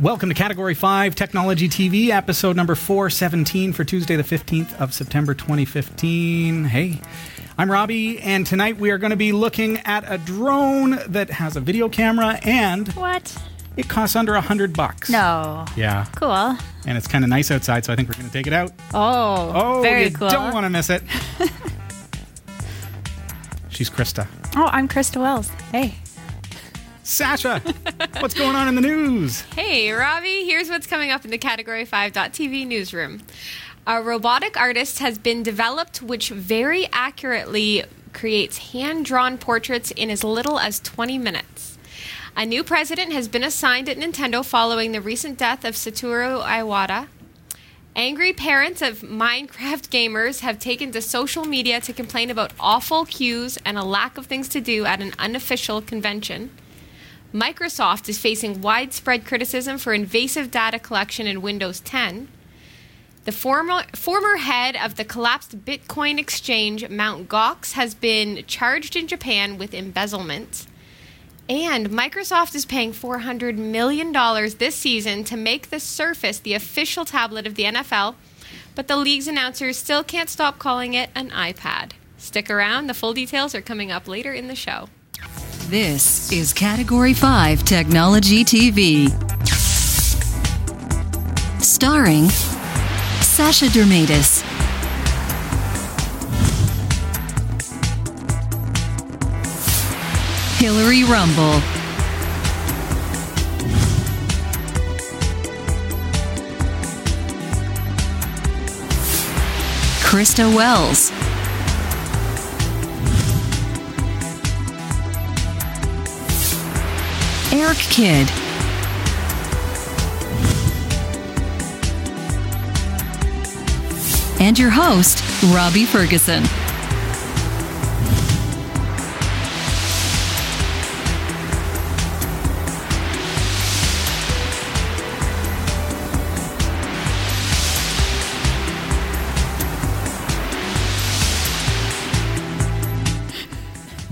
Welcome to Category 5 Technology TV, episode number 417 for Tuesday, the 15th of September 2015. Hey, I'm Robbie, and tonight we are going to be looking at a drone that has a video camera and What? it costs under a hundred bucks. No. Yeah, Cool. and it's kind of nice outside, so I think we're going to take it out. Oh, Oh, very you cool. don't want to miss it. She's Christa. oh, I'm Christa Wells. Hey. Sasha, what's going on in the news? Hey, Robbie, here's what's coming up in the Category 5.tv newsroom. A robotic artist has been developed which very accurately creates hand drawn portraits in as little as 20 minutes. A new president has been assigned at Nintendo following the recent death of Satoru Iwata. Angry parents of Minecraft gamers have taken to social media to complain about awful queues and a lack of things to do at an unofficial convention. Microsoft is facing widespread criticism for invasive data collection in Windows 10. The former, former head of the collapsed Bitcoin exchange, Mt. Gox, has been charged in Japan with embezzlement. And Microsoft is paying $400 million this season to make the Surface the official tablet of the NFL, but the league's announcers still can't stop calling it an iPad. Stick around, the full details are coming up later in the show. This is Category 5 Technology TV. Starring Sasha Dirmeitis, Hillary Rumble, Christa Wells. Eric Kidd. And your host, Robbie Ferguson.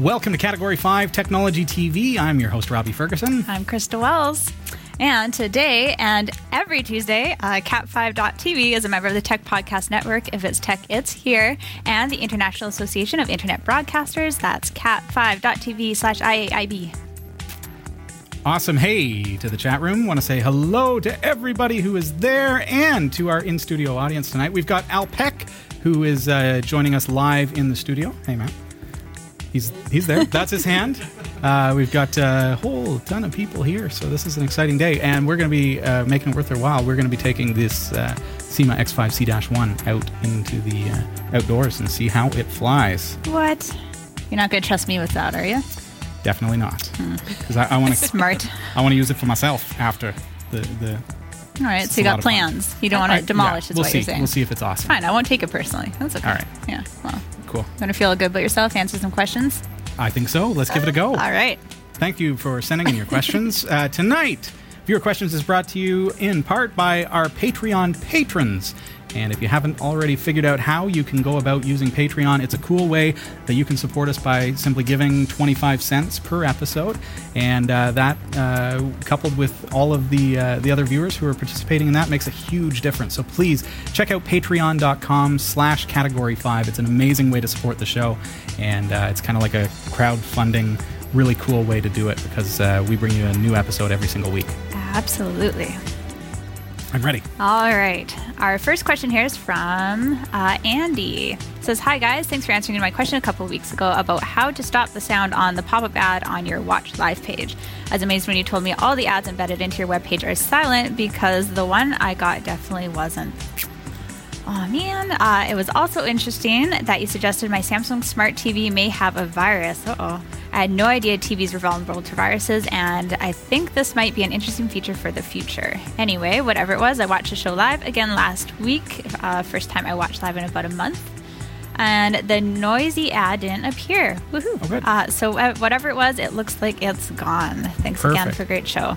Welcome to Category 5 Technology TV. I'm your host, Robbie Ferguson. I'm Christa Wells. And today and every Tuesday, uh, Cat5.tv is a member of the Tech Podcast Network. If it's tech, it's here. And the International Association of Internet Broadcasters. That's cat5.tv slash IAIB. Awesome. Hey to the chat room. Want to say hello to everybody who is there and to our in studio audience tonight. We've got Al Peck, who is uh, joining us live in the studio. Hey, man. He's, he's there. That's his hand. Uh, we've got a whole ton of people here, so this is an exciting day. And we're going to be uh, making it worth their while. We're going to be taking this uh, Syma X5C 1 out into the uh, outdoors and see how it flies. What? You're not going to trust me with that, are you? Definitely not. Because I, I want to Smart. I want to use it for myself after the. the All right, It's so you got plans. You don't want to demolish, yeah, is we'll what see. you're saying. We'll see if it's awesome. Fine, I won't take it personally. That's okay. All right. Yeah, well, Cool. going to feel good about yourself, answer some questions? I think so. Let's give it a go. All right. Thank you for sending in your questions. Uh, tonight, Viewer Questions is brought to you in part by our Patreon patrons. And if you haven't already figured out how you can go about using Patreon, it's a cool way that you can support us by simply giving 25 cents per episode. And uh, that, uh, coupled with all of the uh, the other viewers who are participating in that, makes a huge difference. So please check out patreon.com slash category 5. It's an amazing way to support the show. And uh, it's kind of like a crowdfunding, really cool way to do it because uh, we bring you a new episode every single week. Absolutely. I'm ready. All right. Our first question here is from uh, Andy. It says, Hi guys, thanks for answering my question a couple weeks ago about how to stop the sound on the pop up ad on your Watch Live page. I was amazed when you told me all the ads embedded into your webpage are silent because the one I got definitely wasn't. Oh man. Uh, it was also interesting that you suggested my Samsung Smart TV may have a virus. Uh oh. I had no idea TVs were vulnerable to viruses, and I think this might be an interesting feature for the future. Anyway, whatever it was, I watched the show live again last week. Uh, first time I watched live in about a month. And the noisy ad didn't appear. Woohoo! Oh. Uh, so, uh, whatever it was, it looks like it's gone. Thanks again for a great show.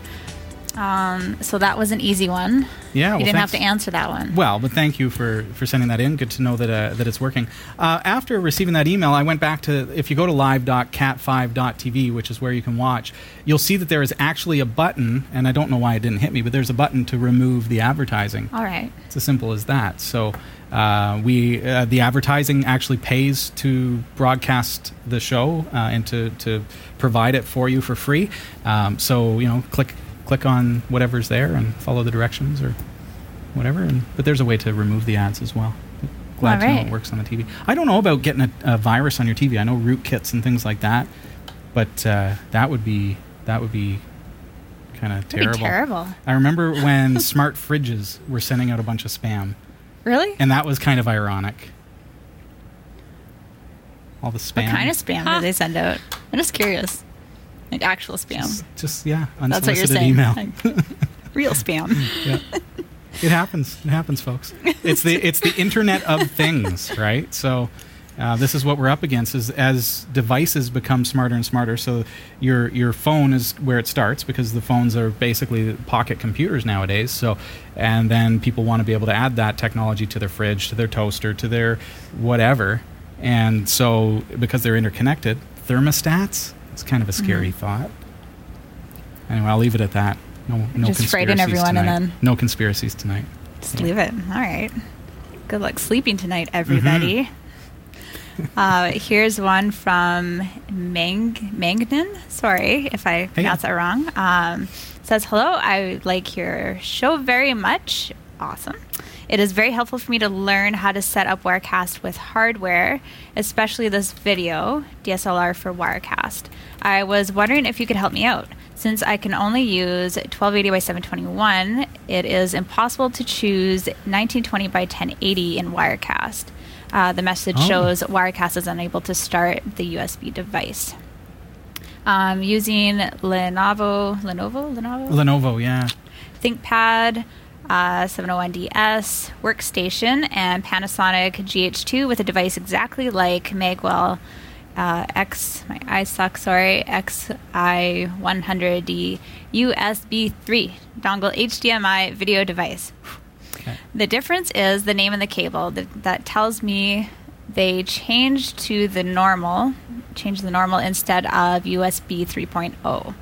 Um, so that was an easy one. Yeah, well, you didn't have to answer that one. Well, but thank you for, for sending that in. Good to know that uh, that it's working. Uh, after receiving that email, I went back to if you go to live.cat5.tv, which is where you can watch, you'll see that there is actually a button, and I don't know why it didn't hit me, but there's a button to remove the advertising. All right. It's as simple as that. So uh, we uh, the advertising actually pays to broadcast the show uh, and to, to provide it for you for free. Um, so you know, click click on whatever's there and follow the directions or whatever. And but there's a way to remove the ads as well. Glad to know it works on the TV. I don't know about getting a, a virus on your TV. I know rootkits and things like that, but uh, that would be that would be kind of terrible. terrible. I remember when smart fridges were sending out a bunch of spam, Really? and that was kind of ironic. All the spam. What kind of spam did they send out? I'm just curious. Like actual spam. Just, just yeah, That's what you're unsolicited saying. email. Real spam. yeah. It happens. It happens, folks. It's the it's the Internet of Things, right? So. Uh, this is what we're up against is as devices become smarter and smarter so your your phone is where it starts because the phones are basically pocket computers nowadays so and then people want to be able to add that technology to their fridge to their toaster to their whatever and so because they're interconnected thermostats it's kind of a scary Mm-hmm. thought anyway i'll leave it at that no no Just frighten conspiracies everyone and tonight. then- no conspiracies tonight Just leave it. All right. Good luck sleeping tonight, everybody. uh, here's one from Mang Mangnan. Sorry if I pronounced that wrong. Um, says hello. I like your show very much. Awesome. It is very helpful for me to learn how to set up Wirecast with hardware, especially this video DSLR for Wirecast. I was wondering if you could help me out. Since I can only use 1280 by 721, it is impossible to choose 1920 by 1080 in Wirecast. Uh, the message Oh. shows Wirecast is unable to start the USB device. Um, using Lenovo, Lenovo, Lenovo, lenovo yeah ThinkPad, uh, 701DS, Workstation, and Panasonic GH2 with a device exactly like Magewell uh, X, my eyes suck, sorry, XI100D USB 3 dongle HDMI video device. Okay. The difference is the name of the cable that, that tells me they changed to the normal, changed the normal instead of USB 3.0.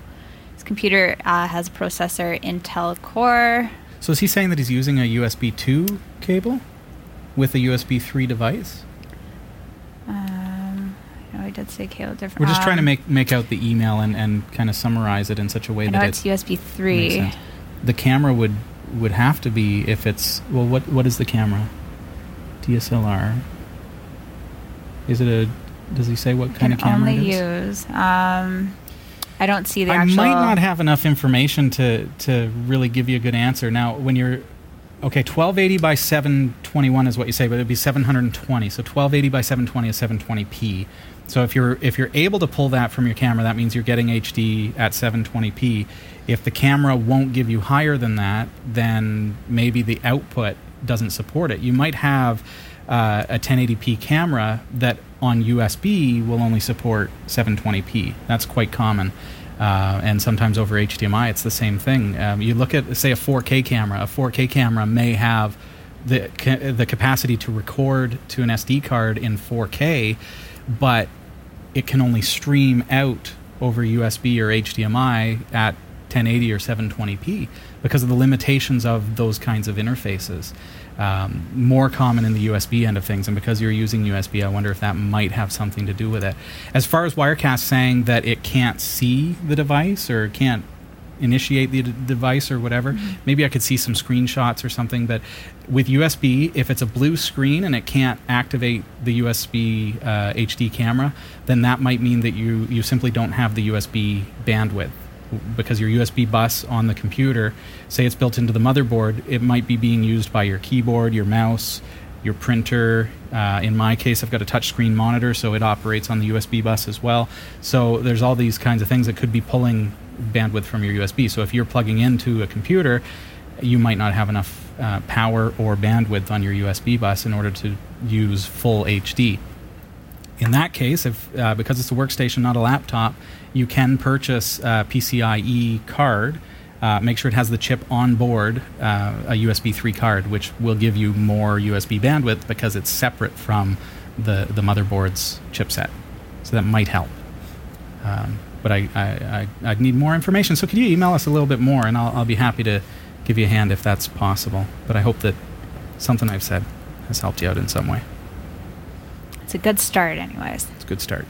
This computer uh, has a processor Intel Core. So is he saying that he's using a USB 2 cable with a USB 3 device? Um, no, I did say cable different. We're just trying to um, make make out the email and, and kind of summarize it in such a way I that it's it USB 3. The camera would would have to be if it's well. What what is the camera? DSLR. Is it a? Does he say what kind of camera only it is? use. Um, I don't see the I actual. might not have enough information to to really give you a good answer. Now, when you're okay, 1280 by 721 is what you say, but it'd be 720. So 1280 by 720 is 720p. So if you're if you're able to pull that from your camera, that means you're getting HD at 720p. If the camera won't give you higher than that, then maybe the output doesn't support it. You might have uh, a 1080p camera that on USB will only support 720p. That's quite common. Uh, and sometimes over HDMI, it's the same thing. Um, you look at, say, a 4K camera. A 4K camera may have the ca- the capacity to record to an SD card in 4K, but it can only stream out over USB or HDMI at 1080 or 720p because of the limitations of those kinds of interfaces. Um, more common in the USB end of things, and because you're using USB, I wonder if that might have something to do with it. As far as Wirecast saying that it can't see the device or can't initiate the d- device or whatever. Maybe I could see some screenshots or something. But with USB, if it's a blue screen and it can't activate the USB uh, HD camera, then that might mean that you you simply don't have the USB bandwidth because your USB bus on the computer, say it's built into the motherboard, it might be being used by your keyboard, your mouse, your printer. Uh, in my case, I've got a touchscreen monitor, so it operates on the USB bus as well. So there's all these kinds of things that could be pulling bandwidth from your USB. So if you're plugging into a computer, you might not have enough uh, power or bandwidth on your USB bus in order to use full HD. In that case, if uh, because it's a workstation, not a laptop, you can purchase a PCIe card uh, make sure it has the chip on board, uh, a USB 3 card, which will give you more USB bandwidth because it's separate from the, the motherboard's chipset. So that might help. Um, but I, I, I, I'd need more information. So could you email us a little bit more, and I'll, I'll be happy to give you a hand if that's possible. But I hope that something I've said has helped you out in some way. It's a good start, anyways. It's a good start.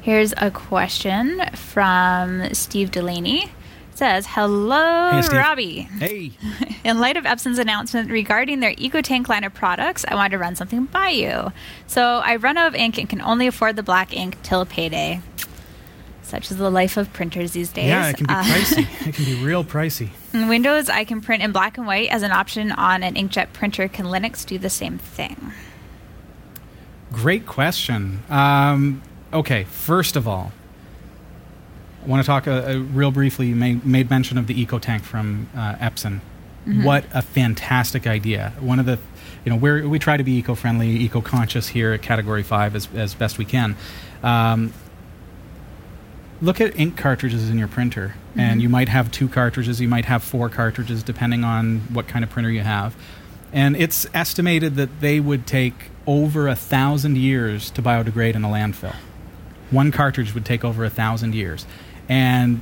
Here's a question from Steve Delaney. It says, Hello, Hey. Robbie. Hey, In light of Epson's announcement regarding their EcoTank line of products, I wanted to run something by you. So I run out of ink and can only afford the black ink till payday. Such is the life of printers these days. yeah, it can be Uh, pricey. it can be real pricey. in Windows, I can print in black and white as an option on an inkjet printer. Can Linux do the same thing? Great question. Um, okay, first of all, I want to talk uh, real briefly. You made, made mention of the eco tank from uh, Epson. What a fantastic idea! One of the, you know, we we try to be eco-friendly, eco-conscious here at Category Five as as best we can. Um, look at ink cartridges in your printer, and you might have two cartridges, you might have four cartridges, depending on what kind of printer you have. And it's estimated that they would take over a thousand years to biodegrade in a landfill. One cartridge would take over a thousand years, and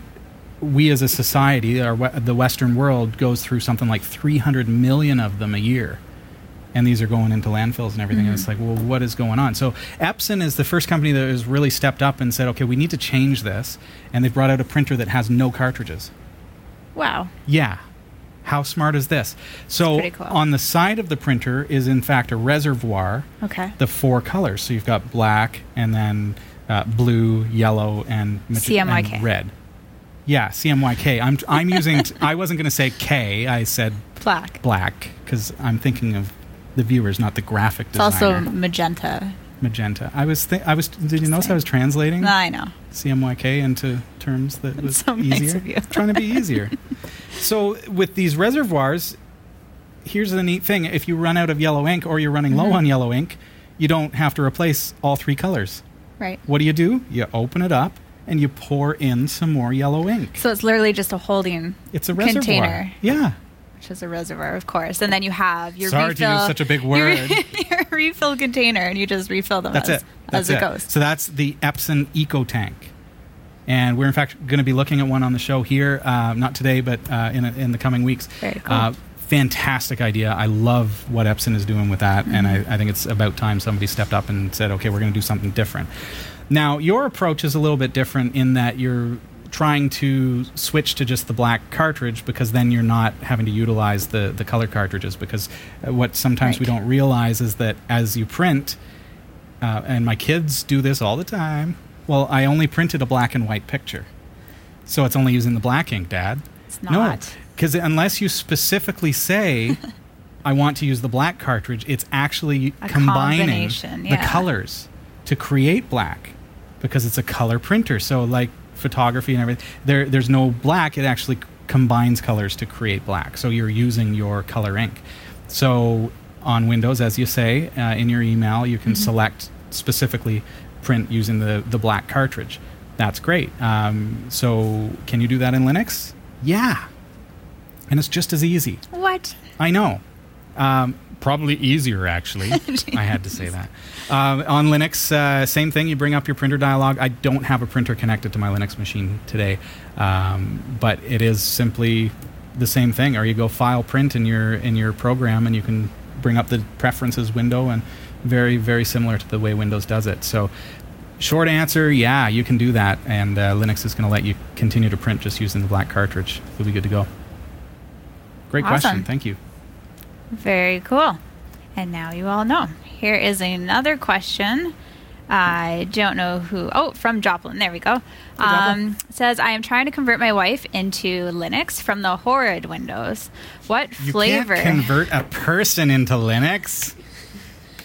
we as a society, our, the Western world, goes through something like 300 million of them a year and these are going into landfills and everything. And it's mm-hmm. like, well, what is going on? So Epson is the first company that has really stepped up and said, okay, we need to change this, and they've brought out a printer that has no cartridges. Wow. Yeah. How smart is this? So cool. on the side of the printer is in fact a reservoir, Okay. the four colors. So you've got black and then uh, blue, yellow, and, CMYK. and red. Yeah, CMYK. I'm I'm using. I wasn't going to say K. I said Black. black because I'm thinking of the viewers, not the graphic It's also magenta. Magenta. I was. Th- I was. Did you notice I was translating I know. CMYK into terms that was so nice easier? you. Trying to be easier. so with these reservoirs, here's the neat thing: if you run out of yellow ink or you're running low Mm-hmm. on yellow ink, you don't have to replace all three colors. Right. What do you do? You open it up and you pour in some more yellow ink. So it's literally just a holding It's a reservoir. container. Yeah. Which is a reservoir, of course. And then you have your Sorry to refill. use such a big word. Your, refill container, and you just refill them That's as, it. That's as it, goes. So that's the Epson Eco Tank, and we're in fact going to be looking at one on the show here, uh, not today, but uh, in a, in the coming weeks. Very cool. Uh, fantastic idea. I love what Epson is doing with that, and Mm-hmm. I, I think it's about time somebody stepped up and said, "Okay, we're going to do something different." Now, your approach is a little bit different in that you're trying to switch to just the black cartridge because then you're not having to utilize the, the color cartridges because uh, what sometimes we don't realize is that as you print uh, and my kids do this all the time. Well, I only printed a black and white picture, so it's only using the black ink, Dad. It's No, not. because unless you specifically say, "I want to use the black cartridge," it's actually A combining combination, the colors to create black, because it's a color printer. So, like photography and everything, there there's no black. It actually combines colors to create black. So you're using your color ink. So on Windows, as you say uh, in your email, you can Mm-hmm. select specifically print using the, the black cartridge. That's great. Um, so can you do that in Linux? Yeah. And it's just as easy. What? I know. Um, probably easier, actually. I had to say that. Um, on Linux, uh, same thing. You bring up your printer dialog. I don't have a printer connected to my Linux machine today, um, but it is simply the same thing. Or you go File Print in your in your program, and you can bring up the preferences window, and very very similar to the way Windows does it. So. Short answer, yeah, you can do that, and uh, Linux is going to let you continue to print just using the black cartridge. You'll be good to go. Great question, thank you. Very cool. And now you all know. Here is another question. I don't know who. Oh, from Joplin. There we go. Um, says I am trying to convert my wife into Linux from the horrid Windows. What You flavor? can't convert a person into Linux.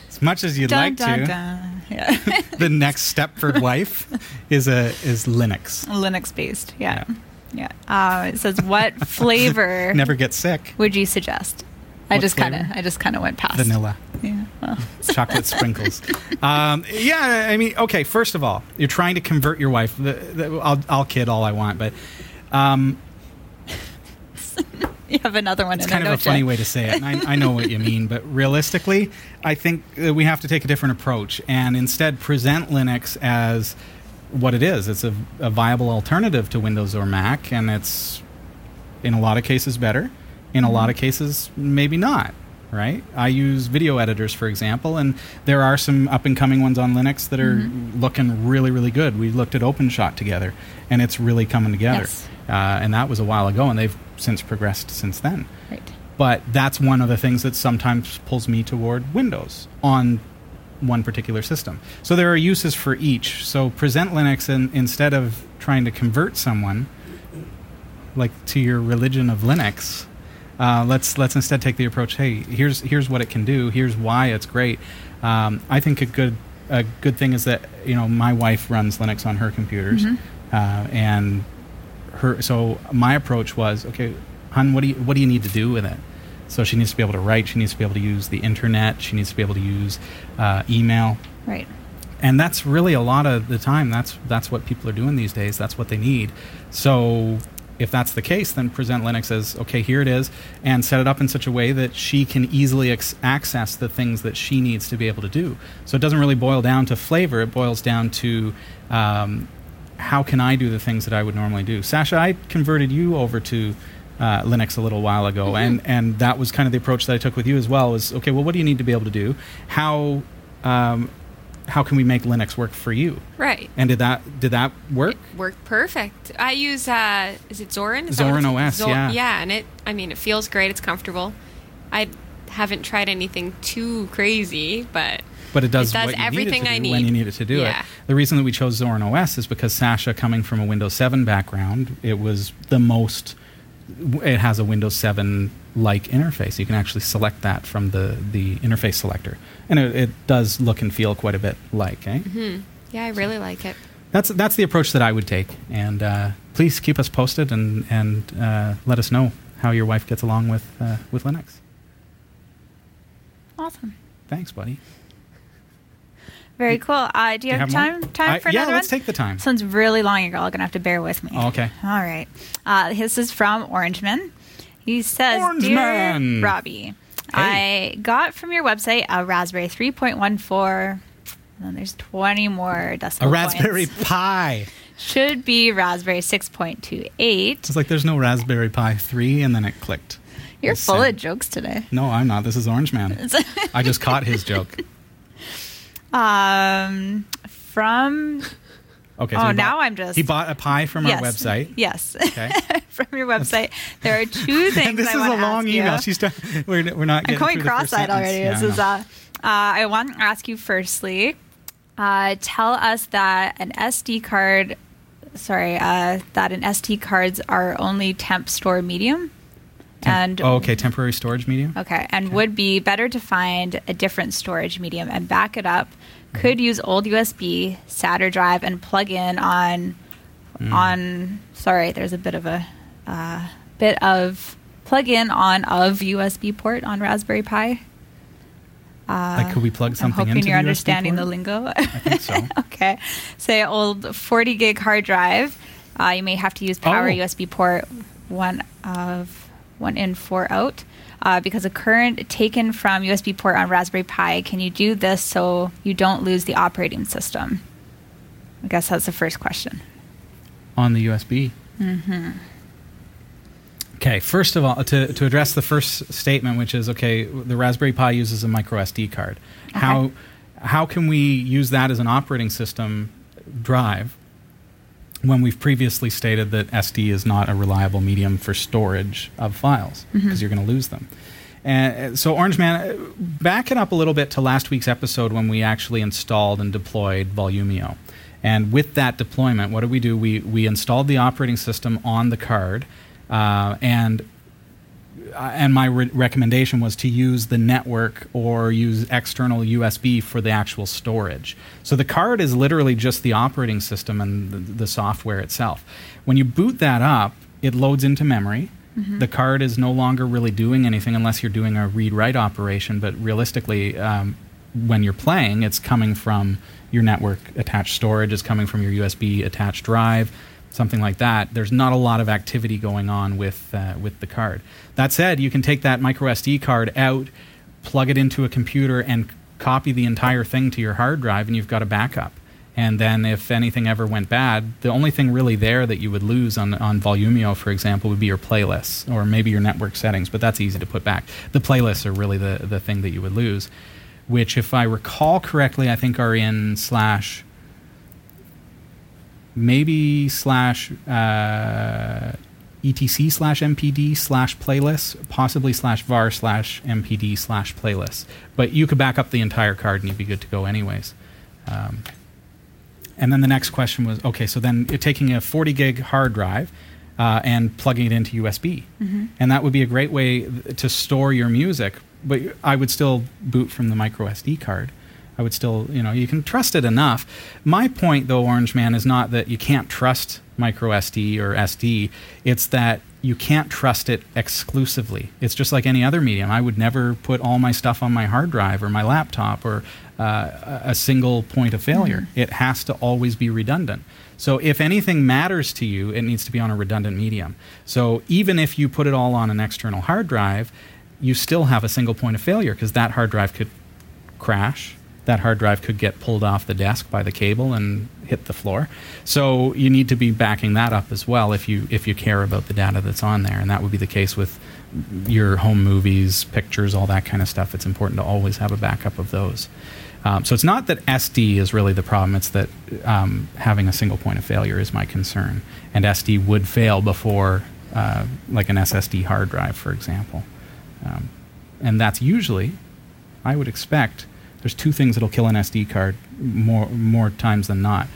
As much as you'd Dun, like dun, to, dun. Yeah. the next step for wife is a is Linux. Linux based. Yeah. Yeah. Uh, it says what flavor Never get sick. would you suggest? I just kind of? I just kind of went past Vanilla, Yeah. Well, chocolate sprinkles. Um, yeah, I mean, okay. First of all, you're trying to convert your wife. The, the, I'll, I'll kid all I want, but um, you have another one. It's in kind there, of a funny you? way to say it. And I, I know what you mean, but realistically, I think that we have to take a different approach and instead present Linux as what it is. It's a, a viable alternative to Windows or Mac, and it's in a lot of cases better. In a lot of cases, maybe not. Right? I use video editors, for example, and there are some up and coming ones on Linux that are looking really, really good. We looked at OpenShot together, and it's really coming together. Yes. Uh, and that was a while ago, and they've since progressed since then. Right. But that's one of the things that sometimes pulls me toward Windows on one particular system. So there are uses for each. So present Linux and instead of trying to convert someone like to your religion of Linux, uh, let's let's instead take the approach. Hey, here's here's what it can do. Here's why it's great. Um, I think a good a good thing is that you know my wife runs Linux on her computers, uh, and her. So my approach was okay, hun. What do you what do you need to do with it? So she needs to be able to write. She needs to be able to use the internet. She needs to be able to use uh, email Right. and that's really a lot of the time that's that's what people are doing these days that's what they need so if that's the case then present linux as okay here it is and set it up in such a way that she can easily ex- access the things that she needs to be able to do so it doesn't really boil down to flavor it boils down to um, how can i do the things that i would normally do sasha i converted you over to uh, Linux a little while ago, and and that was kind of the approach that I took with you as well. Was okay. Well, what do you need to be able to do? How um, how can we make Linux work for you? Right. And did that did that work? Worked perfect. I use uh is it Zorin? Is Zorin OS, yeah. Yeah, and it I mean it feels great, it's comfortable. I haven't tried anything too crazy, but But it does, It does everything need it I do when need. you need it to do Yeah. it. The reason that we chose Zorin OS is because Sasha, coming from a Windows 7 background, it was the most. It has a Windows 7 like interface. You can actually select that from the the interface selector, and it, it does look and feel quite a bit like. Eh? yeah, I really like it. That's that's the approach that I would take. And uh, please keep us posted and and uh, let us know how your wife gets along with uh, with Linux. Awesome. Thanks, buddy. Very cool. Uh, do you, have, more? time? Time I- for yeah, another let's one? take the time. This one's really long. You're all gonna have to bear with me. Oh, okay. All right. Uh, this is from Orangeman. He says, Orange "Dear Man." Robbie, Hey. I got from your website a Raspberry 3.14." And then there's 20 more A decimal Raspberry points. Pi. Should be Raspberry 6.28. It's like there's no Raspberry Pi 3, and then it clicked. You're full of jokes today. No, I'm not. This is Orange Man. I just caught his joke. Um, from Okay. Oh, he now bought- I'm just- He bought a pie from yes, our website. Yes. Okay. from your website, there are two things. and this I is a long you. email. She's done, we're, we're not I'm getting going through the first cross-eyed already. Yeah, this I is uh, uh, I want to ask you firstly. Uh, tell us that an SD card, sorry, uh, that an SD cards are only temp store medium, and oh, okay. Temporary storage medium. okay, and would be better to find a different storage medium and back it up. Mm-hmm. Could use old USB SATA drive and plug in on Mm. on. Sorry, there's a bit of a uh, bit of plug in on of USB port on Raspberry Pi. like, could we plug something I'm hoping into you're the understanding the lingo. I think so. okay. Say old 40 gig hard drive. Uh, you may have to use power Oh. USB port one of one in, four out. Uh, because a current taken from USB port on Raspberry Pi, can you do this so you don't lose the operating system? I guess that's the first question. on the USB. Mm-hmm. Okay, first of all, to, to address the first statement, which is okay, the Raspberry Pi uses a micro SD card. How how can we use that as an operating system drive when we've previously stated that SD is not a reliable medium for storage of files because you're going to lose them? And uh, so, Orange Man, uh, back it up a little bit to last week's episode when we actually installed and deployed Volumio. And with that deployment, what did we do? We, we installed the operating system on the card, uh, and and my re- recommendation was to use the network or use external USB for the actual storage. So the card is literally just the operating system and the, the software itself. When you boot that up, it loads into memory. The card is no longer really doing anything unless you're doing a read write operation, but realistically, um, when you're playing, it's coming from your network attached storage, it's coming from your USB attached drive. Something like that, there's not a lot of activity going on with uh, with the card. That said, you can take that micro SD card out, plug it into a computer, and copy the entire thing to your hard drive, and you've got a backup. And then, if anything ever went bad, the only thing really there that you would lose on, on Volumio, for example, would be your playlists or maybe your network settings, but that's easy to put back. The playlists are really the, the thing that you would lose, which, if I recall correctly, I think are in slash maybe slash uh, etc slash mpd slash playlists, possibly slash var slash mpd slash playlists. But you could back up the entire card and you'd be good to go anyways. Um, and then the next question was okay, so then you're taking a 40 gig hard drive uh, and plugging it into USB. And that would be a great way th- to store your music, but I would still boot from the micro SD card. I would still, you know, you can trust it enough. My point, though, Orange Man, is not that you can't trust micro SD or SD. It's that you can't trust it exclusively. It's just like any other medium. I would never put all my stuff on my hard drive or my laptop or uh, a a single point of failure. It has to always be redundant. So if anything matters to you, it needs to be on a redundant medium. So even if you put it all on an external hard drive, you still have a single point of failure because that hard drive could crash. That hard drive could get pulled off the desk by the cable and hit the floor. So you need to be backing that up as well if you if you care about the data that's on there, and that would be the case with your home movies, pictures, all that kind of stuff. It's important to always have a backup of those. Um, so it's not that SD is really the problem; it's that um, having a single point of failure is my concern, and SD would fail before, uh, like an SSD hard drive, for example. Um, and that's usually, I would expect, there's two things that'll kill an SD card more more times than not.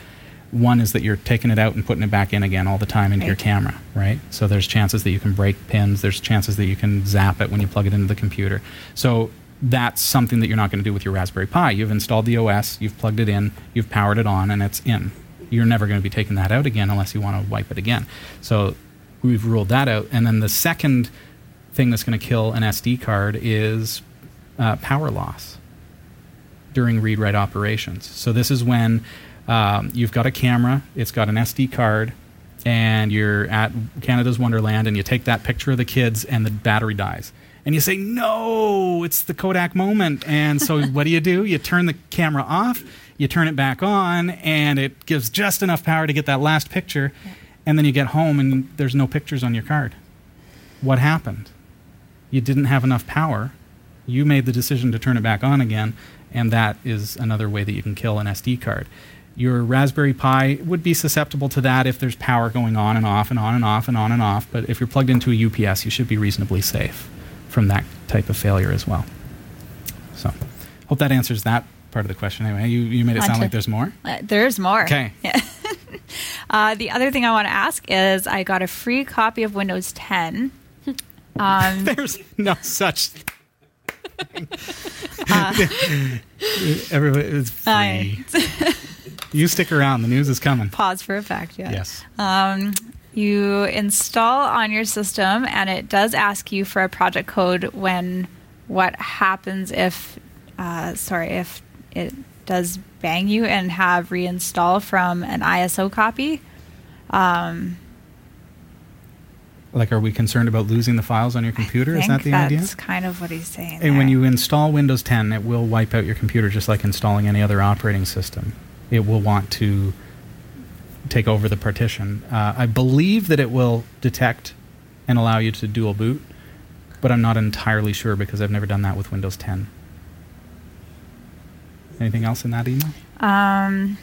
One is that you're taking it out and putting it back in again all the time into your camera, right? So there's chances that you can break pins. There's chances that you can zap it when you plug it into the computer. So that's something that you're not going to do with your Raspberry Pi. You've installed the OS, you've plugged it in, you've powered it on, and it's in. You're never going to be taking that out again unless you want to wipe it again. So we've ruled that out. And then the second thing that's going to kill an SD card is uh, power loss during read write operations. So this is when um, you've got a camera, it's got an SD card, and you're at Canada's Wonderland, and you take that picture of the kids, and the battery dies. And you say, No, it's the Kodak moment. And so what do you do? You turn the camera off, you turn it back on, and it gives just enough power to get that last picture. And then you get home, and there's no pictures on your card. What happened? you didn't have enough power. You made the decision to turn it back on again, and that is another way that you can kill an SD card. Your Raspberry Pi would be susceptible to that if there's power going on and off and on and off and on and off, but if you're plugged into a UPS, you should be reasonably safe from that type of failure as well. So, hope that answers that part of the question. Anyway, you, you made it sound like there's more. Uh, there's more. Okay. Yeah. uh, the other thing I want to ask is I got a free copy of Windows 10. Um, There's no such. Everybody, it's free. I- you stick around. The news is coming. pause for effect. Yeah. Yes. Um, you install on your system, and it does ask you for a project code when what happens if, uh, sorry, if it does bang you and have reinstall from an ISO copy. Um, Like, are we concerned about losing the files on your computer? Is that the that's idea? That's kind of what he's saying. And when you install Windows 10, it will wipe out your computer just like installing any other operating system. It will want to take over the partition. Uh, I believe that it will detect and allow you to dual boot, but I'm not entirely sure because I've never done that with Windows 10. Anything else in that email? Um,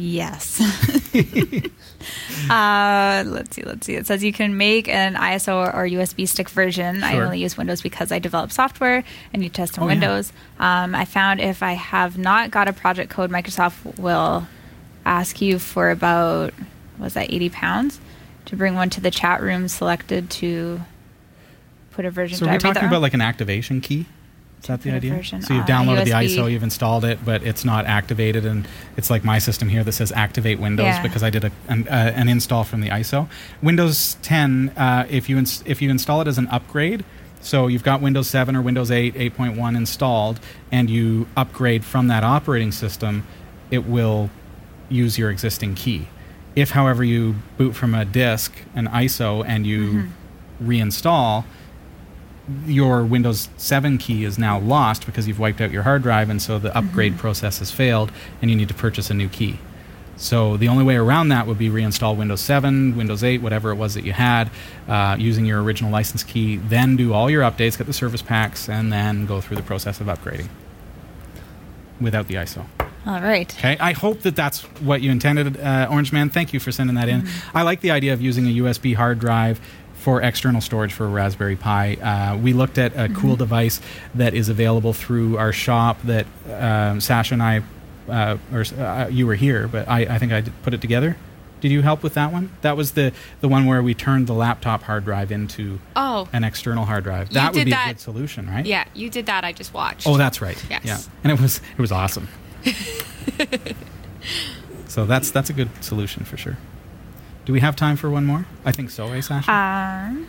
yes. uh, let's see. Let's see. It says you can make an ISO or USB stick version. I only use Windows because I develop software and you test on Oh, yeah. Windows. Um, I found if I have not got a project code, Microsoft will ask you for about was that eighty pounds to bring one to the chat room selected to put a version. So we're that talking about like an activation key. Is that the idea? So you've downloaded the ISO, you've installed it, but it's not activated, and it's like my system here that says activate Windows Yeah. because I did a, an, uh, an install from the ISO. Windows 10, uh, if you ins- if you install it as an upgrade, so you've got Windows 7 or Windows 8, 8.1 installed, and you upgrade from that operating system, it will use your existing key. If, however, you boot from a disk, an ISO, and you reinstall, your Windows 7 key is now lost because you've wiped out your hard drive, and so the upgrade process has failed, and you need to purchase a new key. So the only way around that would be reinstall Windows 7, Windows 8, whatever it was that you had, uh, using your original license key. Then do all your updates, get the service packs, and then go through the process of upgrading without the ISO. All right. Okay, I hope that that's what you intended, uh, Orange Man. Thank you for sending that in. I like the idea of using a USB hard drive for external storage for a Raspberry Pi. Uh, we looked at a cool device that is available through our shop that um, Sasha and I, uh, or uh, you were here, but I, I think I put it together. Did you help with that one? That was the the one where we turned the laptop hard drive into Oh, an external hard drive. That would be that- a good solution, right? yeah, you did that. I just watched. Oh, that's right. Yes. Yeah, and it was it was awesome. so that's that's a good solution for sure. Do we have time for one more? I think so, eh, Sasha? Um,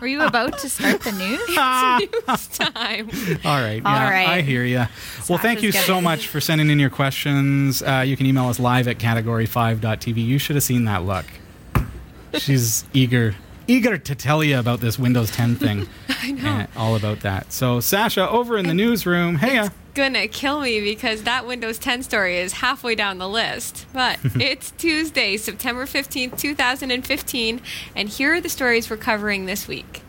were you about to start the news? News time. All right. All yeah, right. I hear you. Well, thank you so much for sending in your questions. Uh, you can email us live at category5.tv. You should have seen that look. She's eager eager to tell you about this Windows 10 thing. I know. all about that. So, Sasha, over in the newsroom, hey, uh, Gonna kill me because that Windows 10 story is halfway down the list. But it's Tuesday, September 15th, 2015, and here are the stories we're covering this week.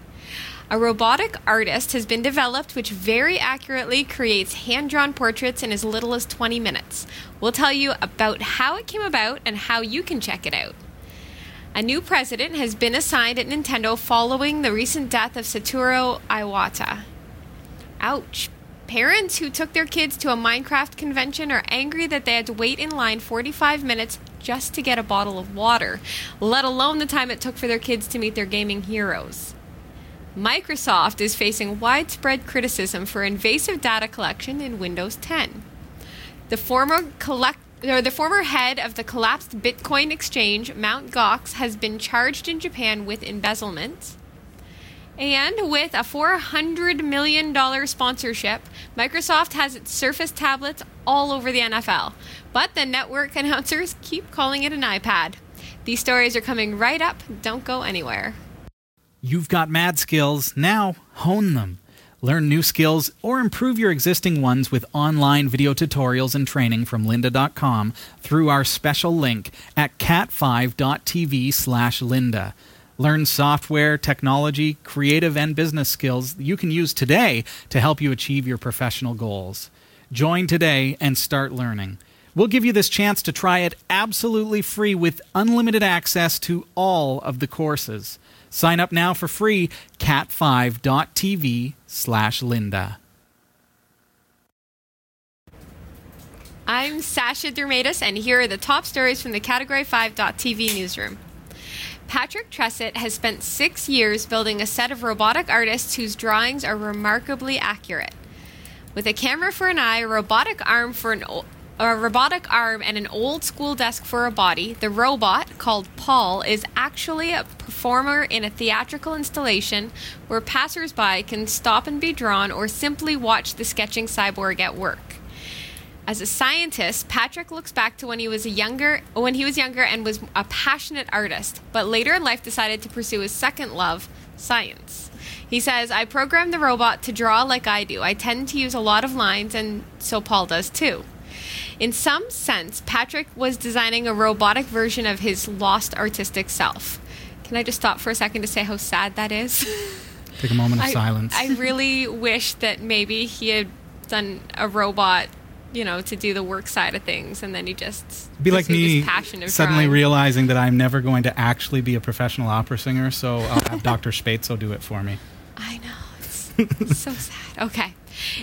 A robotic artist has been developed which very accurately creates hand drawn portraits in as little as 20 minutes. We'll tell you about how it came about and how you can check it out. A new president has been assigned at Nintendo following the recent death of Satoru Iwata. Ouch. Parents who took their kids to a Minecraft convention are angry that they had to wait in line 45 minutes just to get a bottle of water, let alone the time it took for their kids to meet their gaming heroes. Microsoft is facing widespread criticism for invasive data collection in Windows 10. The former collect or the former head of the collapsed Bitcoin exchange, Mt. Gox, has been charged in Japan with embezzlement. And with a $400 million sponsorship, Microsoft has its Surface tablets all over the NFL. But the network announcers keep calling it an iPad. These stories are coming right up. Don't go anywhere. You've got mad skills. Now hone them. Learn new skills or improve your existing ones with online video tutorials and training from lynda.com through our special link at cat5.tv slash lynda. Learn software, technology, creative, and business skills you can use today to help you achieve your professional goals. Join today and start learning. We'll give you this chance to try it absolutely free with unlimited access to all of the courses. Sign up now for free, cat5.tv slash lynda. I'm Sasha Dirmeitis, and here are the top stories from the Category 5.tv newsroom. Patrick Tresset has spent six years building a set of robotic artists whose drawings are remarkably accurate. With a camera for an eye, a robotic arm for an o- a robotic arm and an old school desk for a body, the robot, called Paul, is actually a performer in a theatrical installation where passersby can stop and be drawn or simply watch the sketching cyborg at work. As a scientist, Patrick looks back to when he was a younger when he was younger and was a passionate artist, but later in life decided to pursue his second love, science. He says, "I programmed the robot to draw like I do. I tend to use a lot of lines and so Paul does too." In some sense, Patrick was designing a robotic version of his lost artistic self. Can I just stop for a second to say how sad that is? Take a moment of I, silence. I really wish that maybe he had done a robot, you know, to do the work side of things, and then he just be like me suddenly drawing. realizing that I'm never going to actually be a professional opera singer, so I'll have Dr. Spatzo do it for me. I know. It's so sad. Okay.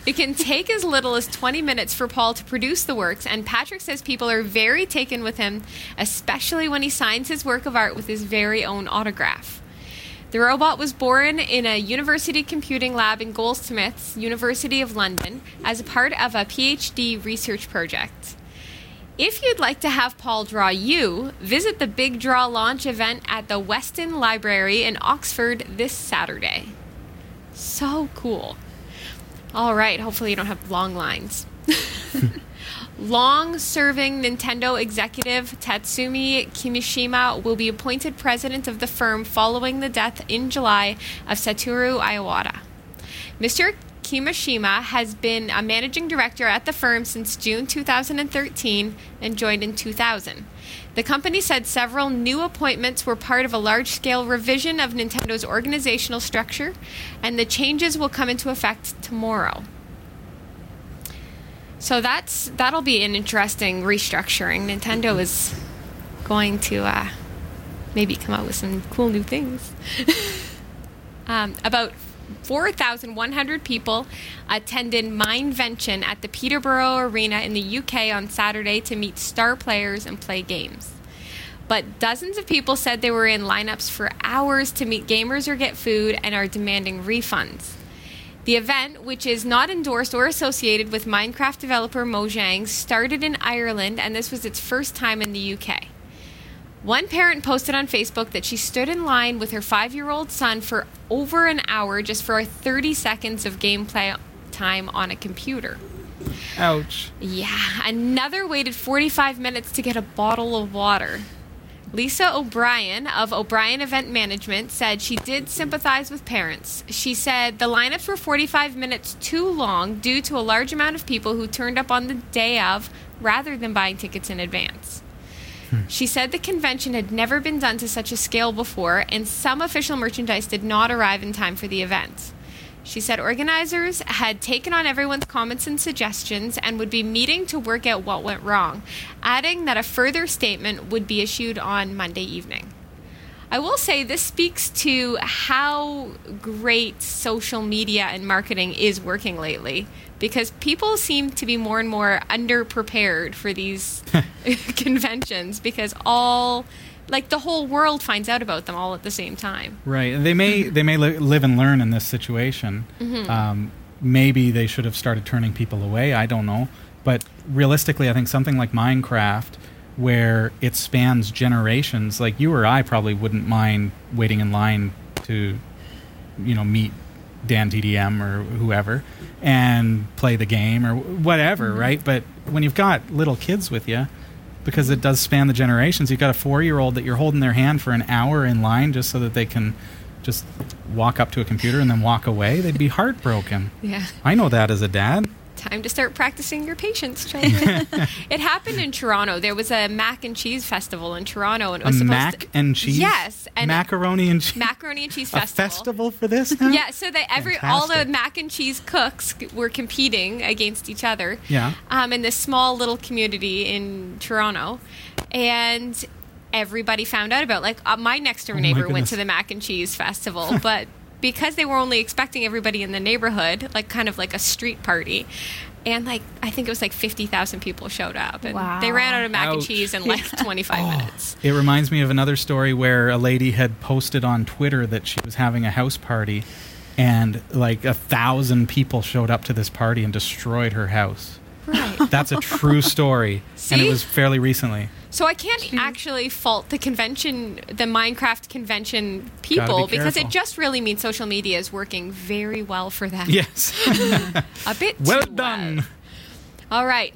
It can take as little as 20 minutes for Paul to produce the works, and Patrick says people are very taken with him, especially when he signs his work of art with his very own autograph. The robot was born in a university computing lab in Goldsmiths, University of London, as a part of a PhD research project. If you'd like to have Paul draw you, visit the Big Draw launch event at the Weston Library in Oxford this Saturday. So cool. All right, hopefully you don't have long lines. Long serving Nintendo executive Tatsumi Kimishima will be appointed president of the firm following the death in July of Satoru Iwata. Mr. Kimishima has been a managing director at the firm since June 2013 and joined in 2000. The company said several new appointments were part of a large scale revision of Nintendo's organizational structure, and the changes will come into effect tomorrow. So that's that'll be an interesting restructuring. Nintendo is going to uh, maybe come out with some cool new things. um, about 4,100 people attended Minevention at the Peterborough Arena in the UK on Saturday to meet star players and play games. But dozens of people said they were in lineups for hours to meet gamers or get food and are demanding refunds. The event, which is not endorsed or associated with Minecraft developer Mojang, started in Ireland and this was its first time in the UK. One parent posted on Facebook that she stood in line with her five year old son for over an hour just for 30 seconds of gameplay time on a computer. Ouch. Yeah, another waited 45 minutes to get a bottle of water. Lisa O'Brien of O'Brien Event Management said she did sympathize with parents. She said the lineups were 45 minutes too long due to a large amount of people who turned up on the day of rather than buying tickets in advance. Hmm. She said the convention had never been done to such a scale before, and some official merchandise did not arrive in time for the event. She said organizers had taken on everyone's comments and suggestions and would be meeting to work out what went wrong, adding that a further statement would be issued on Monday evening. I will say this speaks to how great social media and marketing is working lately because people seem to be more and more underprepared for these conventions because all like the whole world finds out about them all at the same time. Right, they may they may li- live and learn in this situation. Um, maybe they should have started turning people away. I don't know, but realistically, I think something like Minecraft, where it spans generations, like you or I probably wouldn't mind waiting in line to, you know, meet Dan TDM or whoever and play the game or whatever, right? But when you've got little kids with you, because it does span the generations, you've got a four year old that you're holding their hand for an hour in line just so that they can just walk up to a computer and then walk away, they'd be heartbroken. Yeah. I know that as a dad. Time to start practicing your patience, children. it happened in Toronto. There was a mac and cheese festival in Toronto, and it was supposed mac to, and cheese? Yes, and Macaroni and cheese. macaroni and cheese a festival. festival for this now? Yeah, so that every all the mac and cheese cooks were competing against each other. Yeah. Um, in this small little community in Toronto, and everybody found out about. Like uh, my next door Oh neighbor went to the mac and cheese festival, but because they were only expecting everybody in the neighborhood, like kind of like a street party. And like I think it was like fifty thousand people showed up, and Wow. they ran out of mac and cheese in like twenty five Oh. minutes. It reminds me of another story where a lady had posted on Twitter that she was having a house party, and like a thousand people showed up to this party and destroyed her house. Right. That's a true story, and it was fairly recently. So I can't actually fault the convention, the Minecraft convention people, because it just really means social media is working very well for them. Yes. A bit well too done. All right.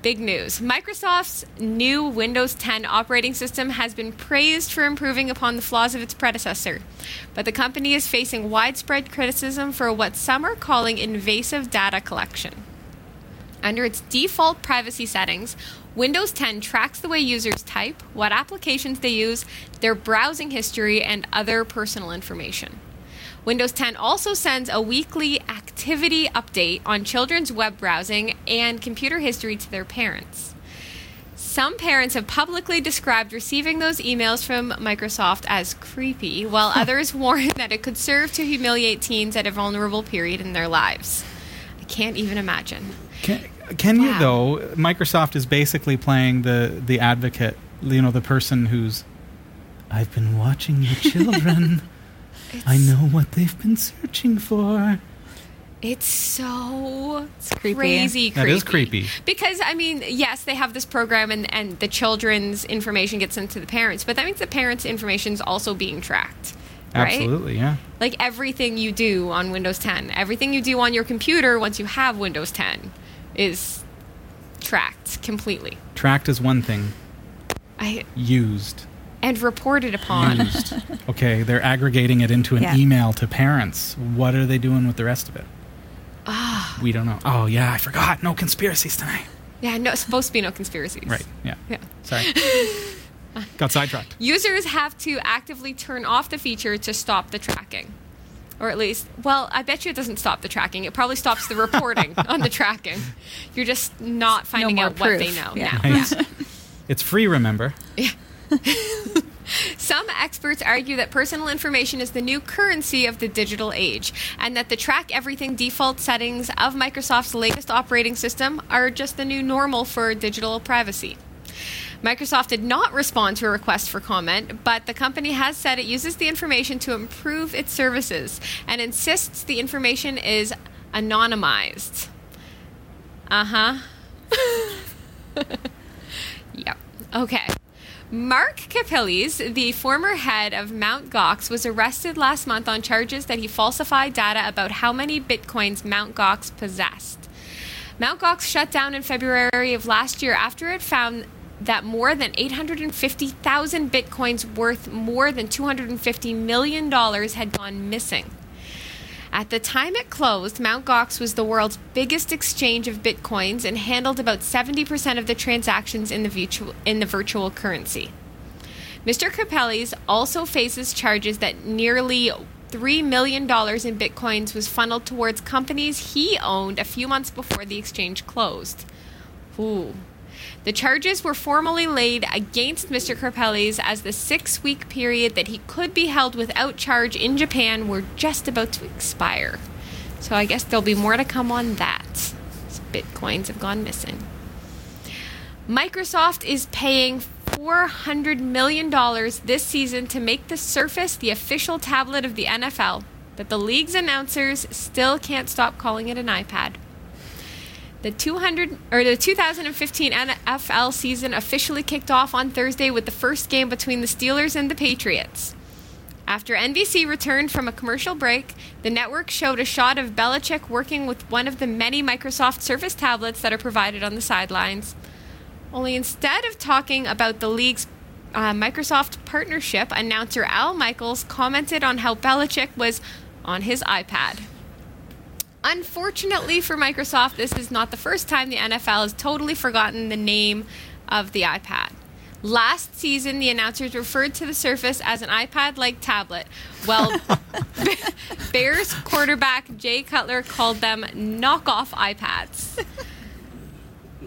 Big news. Microsoft's new Windows 10 operating system has been praised for improving upon the flaws of its predecessor. But the company is facing widespread criticism for what some are calling invasive data collection. Under its default privacy settings, Windows 10 tracks the way users type, what applications they use, their browsing history, and other personal information. Windows 10 also sends a weekly activity update on children's web browsing and computer history to their parents. Some parents have publicly described receiving those emails from Microsoft as creepy, while others warn that it could serve to humiliate teens at a vulnerable period in their lives. I can't even imagine. Can, can you though? Microsoft is basically playing the the advocate. You know, the person who's. I've been watching the children. I know what they've been searching for. It's so creepy. crazy That creepy. is creepy. Because I mean, yes, they have this program and, and the children's information gets sent to the parents, but that means the parents' information is also being tracked. Right? Absolutely, yeah. Like everything you do on Windows 10, everything you do on your computer once you have Windows 10 is tracked completely. Tracked is one thing. I Used. and reported upon. Used. okay, they're aggregating it into an Yeah. email to parents. What are they doing with the rest of it? Ah. We don't know. Oh, yeah, I forgot. No conspiracies tonight. yeah, no, it's supposed to be no conspiracies. Right, yeah. Yeah. Sorry. Got sidetracked. Users have to actively turn off the feature to stop the tracking. Or at least, well, I bet you it doesn't stop the tracking. It probably stops the reporting on the tracking. You're just not finding more out what they know Yeah. now. Nice. It's free, remember? Yeah. Some experts argue that personal information is the new currency of the digital age, and that the track everything default settings of Microsoft's latest operating system are just the new normal for digital privacy. Microsoft did not respond to a request for comment, but the company has said it uses the information to improve its services and insists the information is anonymized. Uh huh. Yep. Okay. Mark Karpeles, the former head of Mt. Gox, was arrested last month on charges that he falsified data about how many bitcoins Mt. Gox possessed. Mt. Gox shut down in February of last year after it found that more than 850,000 bitcoins worth more than $250 million had gone missing. At the time it closed, Mt. Gox was the world's biggest exchange of bitcoins and handled about 70% of the transactions in the virtual, in the virtual currency. Mr. Karpeles also faces charges that nearly $3 million in bitcoins was funneled towards companies he owned a few months before the exchange closed. Ooh. The charges were formally laid against Mr. Karpeles as the six week period that he could be held without charge in Japan were just about to expire. So I guess there'll be more to come on that. Bitcoins have gone missing. Microsoft is paying $400 million this season to make the Surface the official tablet of the NFL, but the league's announcers still can't stop calling it an iPad. The 200 or the 2015 NFL season officially kicked off on Thursday with the first game between the Steelers and the Patriots. After NBC returned from a commercial break, the network showed a shot of Belichick working with one of the many Microsoft Surface tablets that are provided on the sidelines. Only instead of talking about the league's uh, Microsoft partnership, announcer Al Michaels commented on how Belichick was on his iPad. Unfortunately for Microsoft, this is not the first time the NFL has totally forgotten the name of the iPad. Last season, the announcers referred to the Surface as an iPad like tablet. Well, Bears quarterback Jay Cutler called them knockoff iPads.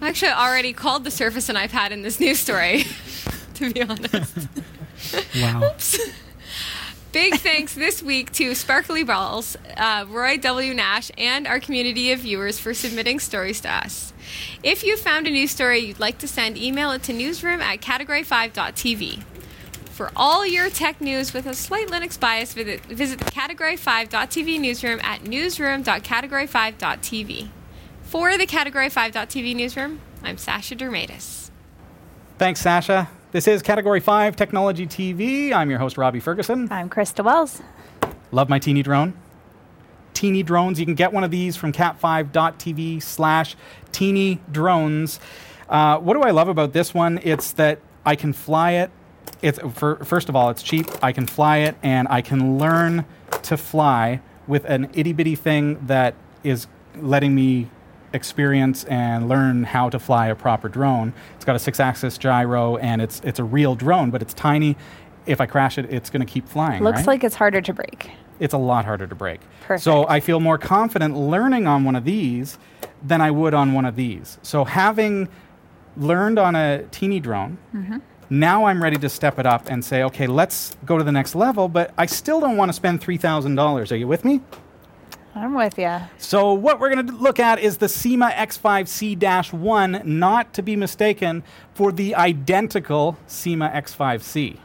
I actually already called the Surface an iPad in this news story, to be honest. Wow. Big thanks this week to Sparkly Balls, uh, Roy W. Nash, and our community of viewers for submitting stories to us. If you found a news story you'd like to send, email it to newsroom at category5.tv. For all your tech news with a slight Linux bias, visit, visit the category5.tv newsroom at newsroom.category5.tv. For the Category5.tv newsroom, I'm Sasha Dirmeitis. Thanks, Sasha. This is Category 5 Technology TV. I'm your host, Robbie Ferguson. I'm Christa Wells. Love my teeny drone. Teeny drones. You can get one of these from cat5.tv slash teeny drones. Uh, what do I love about this one? It's that I can fly it. It's for, first of all, it's cheap. I can fly it, and I can learn to fly with an itty bitty thing that is letting me experience and learn how to fly a proper drone. It's got a six-axis gyro, and it's it's a real drone, but it's tiny. If I crash it, it's going to keep flying. Looks right? like it's harder to break. it's a lot harder to break. Perfect. So I feel more confident learning on one of these than I would on one of these. So having learned on a teeny drone, Mm-hmm. now I'm ready to step it up and say, okay, let's go to the next level, but I still don't want to spend $3,000. Are you with me? I'm with you. So what we're going to look at is the Syma X5C-1, not to be mistaken for the identical Syma X5C.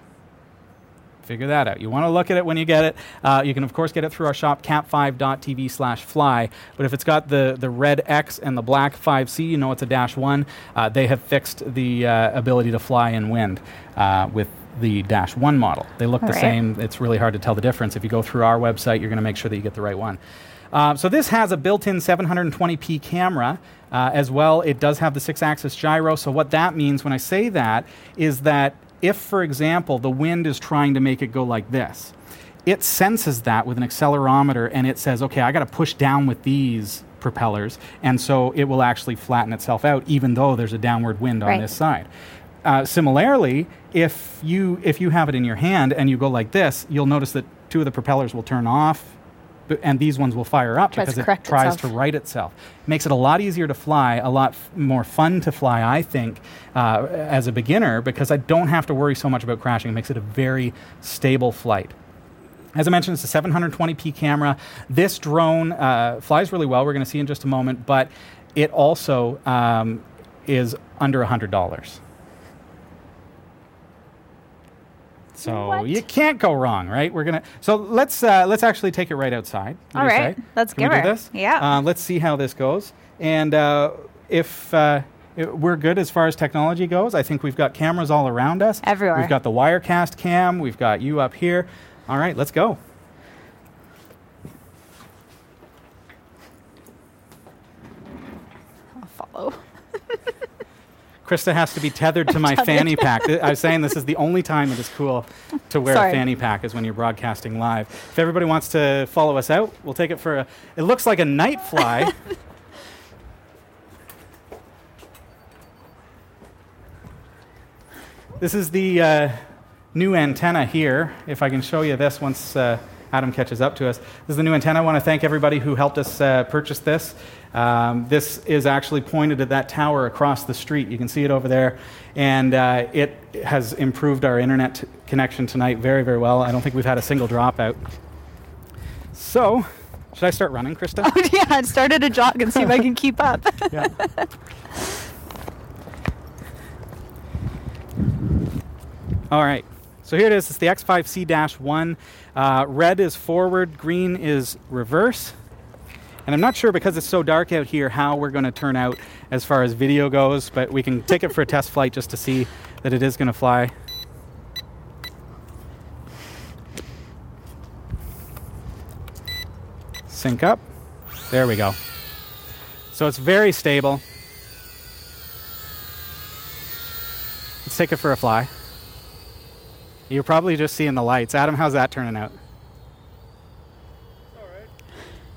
Figure that out. You want to look at it when you get it. Uh, you can, of course, get it through our shop, cat5.tv slash fly. But if it's got the, the red X and the black 5C, you know it's a Dash 1. Uh, they have fixed the uh, ability to fly in wind uh, with the Dash 1 model. They look the Right. same. It's really hard to tell the difference. If you go through our website, you're going to make sure that you get the right one. Uh, so this has a built-in 720p camera. Uh, as well, it does have the six-axis gyro. So what that means when I say that is that if, for example, the wind is trying to make it go like this, it senses that with an accelerometer and it says, okay, I got to push down with these propellers, and so it will actually flatten itself out, even though there's a downward wind on this side. Uh, similarly, if you if you have it in your hand and you go like this, you'll notice that two of the propellers will turn off, and these ones will fire up because it tries itself. to right itself. Makes it a lot easier to fly, a lot f- more fun to fly, I think, uh, as a beginner because I don't have to worry so much about crashing. It makes it a very stable flight. As I mentioned, it's a 720p camera. This drone uh, flies really well. We're going to see in just a moment, but it also um, is under $100. So What? you can't go wrong, right? We're gonna. So let's uh, let's actually take it right outside. All right, say? let's Can we give do this? Yeah. Uh, let's see how this goes. And uh, if uh, i- we're good as far as technology goes, I think we've got cameras all around us. Everywhere. We've got the Wirecast cam. We've got you up here. All right, let's go. Christa has to be tethered to my fanny pack. I was saying this is the only time it is cool to wear Sorry. a fanny pack is when you're broadcasting live. If everybody wants to follow us out, we'll take it for a. It looks like a night fly. this is the uh, new antenna here. If I can show you this once uh, Adam catches up to us. This is the new antenna. I want to thank everybody who helped us uh, purchase this. Um, this is actually pointed at that tower across the street. You can see it over there. And uh, it has improved our internet t- connection tonight very, very well. I don't think we've had a single dropout. So, should I start running, Christa? Oh, yeah, I started a jog and see if I can keep up. yeah. All right. So here it is. It's the X5C 1. Uh, red is forward, green is reverse. And I'm not sure because it's so dark out here how we're going to turn out as far as video goes, but we can take it for a test flight just to see that it is going to fly. Sync up. There we go. So it's very stable. Let's take it for a fly. You're probably just seeing the lights. Adam, how's that turning out? Alright.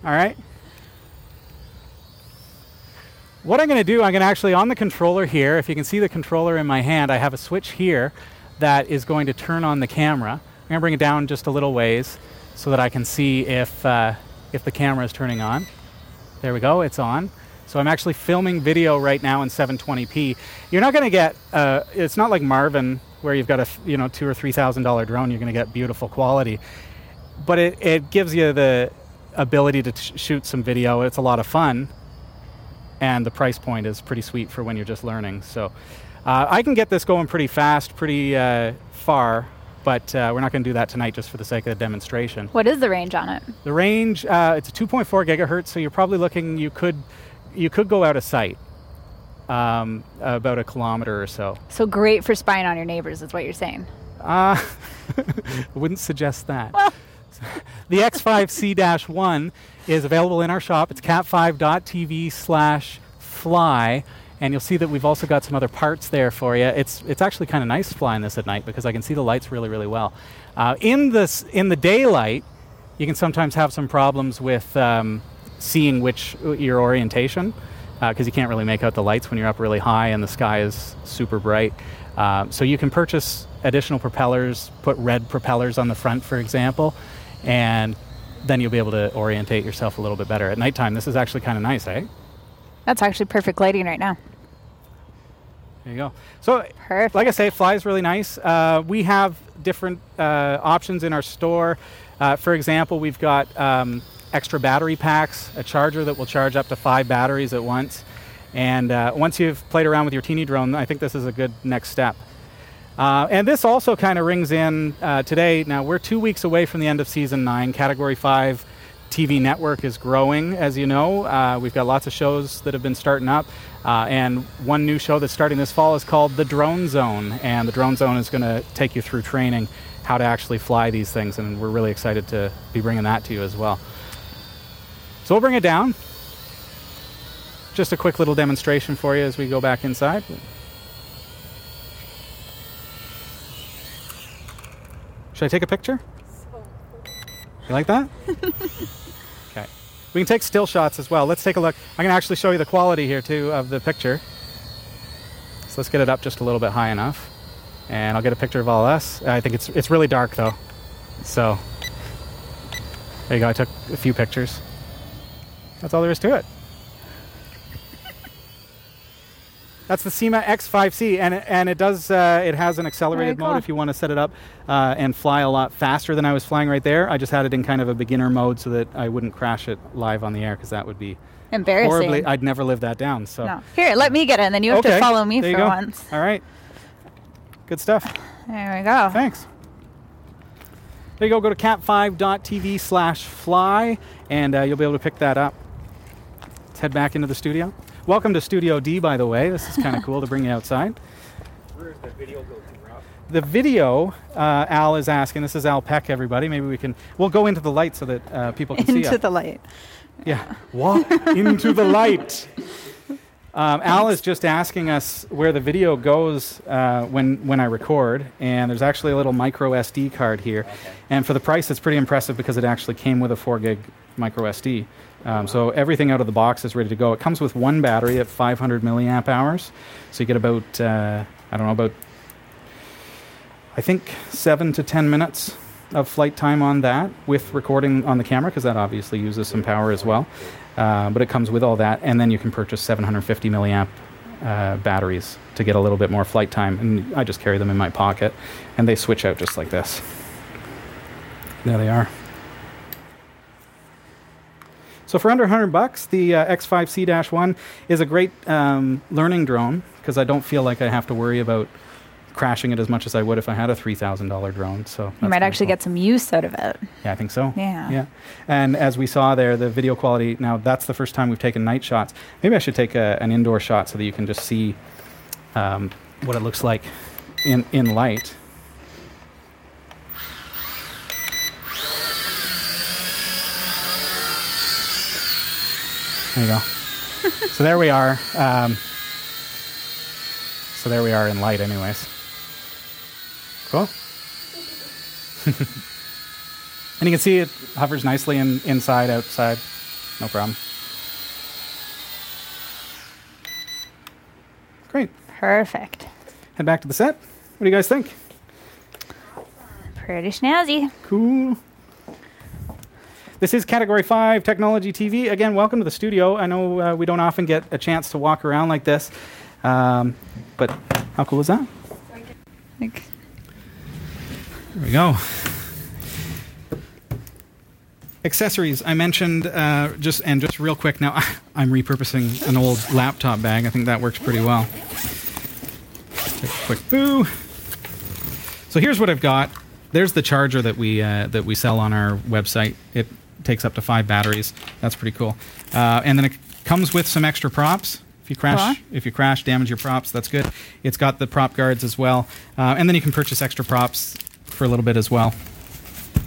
All right. What I'm going to do, I'm going to actually, on the controller here, if you can see the controller in my hand, I have a switch here that is going to turn on the camera. I'm going to bring it down just a little ways so that I can see if, uh, if the camera is turning on. There we go, it's on. So I'm actually filming video right now in 720p. You're not going to get, uh, it's not like Marvin where you've got a you know two or three thousand dollar drone. You're going to get beautiful quality, but it, it gives you the ability to sh- shoot some video. It's a lot of fun, and the price point is pretty sweet for when you're just learning. So uh, I can get this going pretty fast, pretty uh, far. But uh, we're not going to do that tonight just for the sake of the demonstration. what is the range on it? The range, uh, it's a 2.4 gigahertz, so you're probably looking, you could, you could go out of sight um, about a kilometer or so. So great for spying on your neighbors, is what you're saying. Uh, wouldn't suggest that. the X5C 1 is available in our shop. It's cat5.tv slash fly. And you'll see that we've also got some other parts there for you. It's, it's actually kind of nice flying this at night because I can see the lights really, really well. Uh, in, this, in the daylight, you can sometimes have some problems with um, seeing which your orientation because you can't really make out the lights when you're up really high and the sky is super bright. Uh, so you can purchase additional propellers, put red propellers on the front, for example, and then you'll be able to orientate yourself a little bit better at nighttime. This is actually kind of nice, eh? That's actually perfect lighting right now. There you go. So, Perfect. like I say, it flies really nice. Uh, we have different uh, options in our store. Uh, for example, we've got um, extra battery packs, a charger that will charge up to five batteries at once. And uh, once you've played around with your teeny drone, I think this is a good next step. Uh, and this also kind of rings in uh, today. Now, we're two weeks away from the end of season nine. Category five TV network is growing, as you know. Uh, we've got lots of shows that have been starting up. Uh, and one new show that's starting this fall is called The Drone Zone. And The Drone Zone is going to take you through training how to actually fly these things. And we're really excited to be bringing that to you as well. So we'll bring it down. Just a quick little demonstration for you as we go back inside. Should I take a picture? You like that? okay. We can take still shots as well. Let's take a look. I can actually show you the quality here too of the picture. So let's get it up just a little bit high enough. And I'll get a picture of all us. I think it's it's really dark though. So there you go. I took a few pictures. That's all there is to it. That's the Syma X5C, and it, and it does uh, it has an accelerated mode cool. if you want to set it up uh, and fly a lot faster than I was flying right there. I just had it in kind of a beginner mode so that I wouldn't crash it live on the air because that would be Embarrassing. horribly. I'd never live that down. So no. Here, let me get it, and then you have okay, to follow me there for once. All right, good stuff. There we go. Thanks. There you go. Go to cat5.tv slash fly, and uh, you'll be able to pick that up. Let's head back into the studio. Welcome to Studio D, by the way. This is kind of cool to bring you outside. Where's the video go to, Rob? The video, uh, Al is asking. This is Al Peck, everybody. Maybe we can. We'll go into the light so that uh, people can see Into the light. Yeah. Walk into the light. Um, Al is just asking us where the video goes uh, when when I record, and there's actually a little micro SD card here, okay. and for the price, it's pretty impressive because it actually came with a four gig micro SD. Um, so everything out of the box is ready to go. It comes with one battery at 500 milliamp hours, so you get about uh, I don't know about I think seven to ten minutes of flight time on that with recording on the camera because that obviously uses some power as well. Uh, but it comes with all that, and then you can purchase 750 milliamp uh, batteries to get a little bit more flight time. And I just carry them in my pocket, and they switch out just like this. There they are. So for under 100 bucks, the uh, X5C-1 is a great um, learning drone because I don't feel like I have to worry about crashing it as much as I would if I had a $3,000 drone. So You might actually cool. get some use out of it. Yeah, I think so. Yeah. Yeah. And as we saw there, the video quality, now that's the first time we've taken night shots. Maybe I should take a, an indoor shot so that you can just see um, what it looks like in, in light. There you go. so there we are. Um, so there we are in light, anyways. Cool. And you can see it hovers nicely in, inside, outside. No problem. Great. Perfect. Head back to the set. What do you guys think? Pretty snazzy. Cool. This is Category 5 Technology TV. Again, welcome to the studio. I know uh, we don't often get a chance to walk around like this, um, but how cool is that? There we go. Accessories. I mentioned uh, just and just real quick. Now I'm repurposing an old laptop bag. I think that works pretty well. Take a quick boo. So here's what I've got. There's the charger that we uh, that we sell on our website. It takes up to five batteries. That's pretty cool. Uh, and then it comes with some extra props. If you crash, Cool. if you crash, damage your props. That's good. It's got the prop guards as well, uh, and then you can purchase extra props for a little bit as well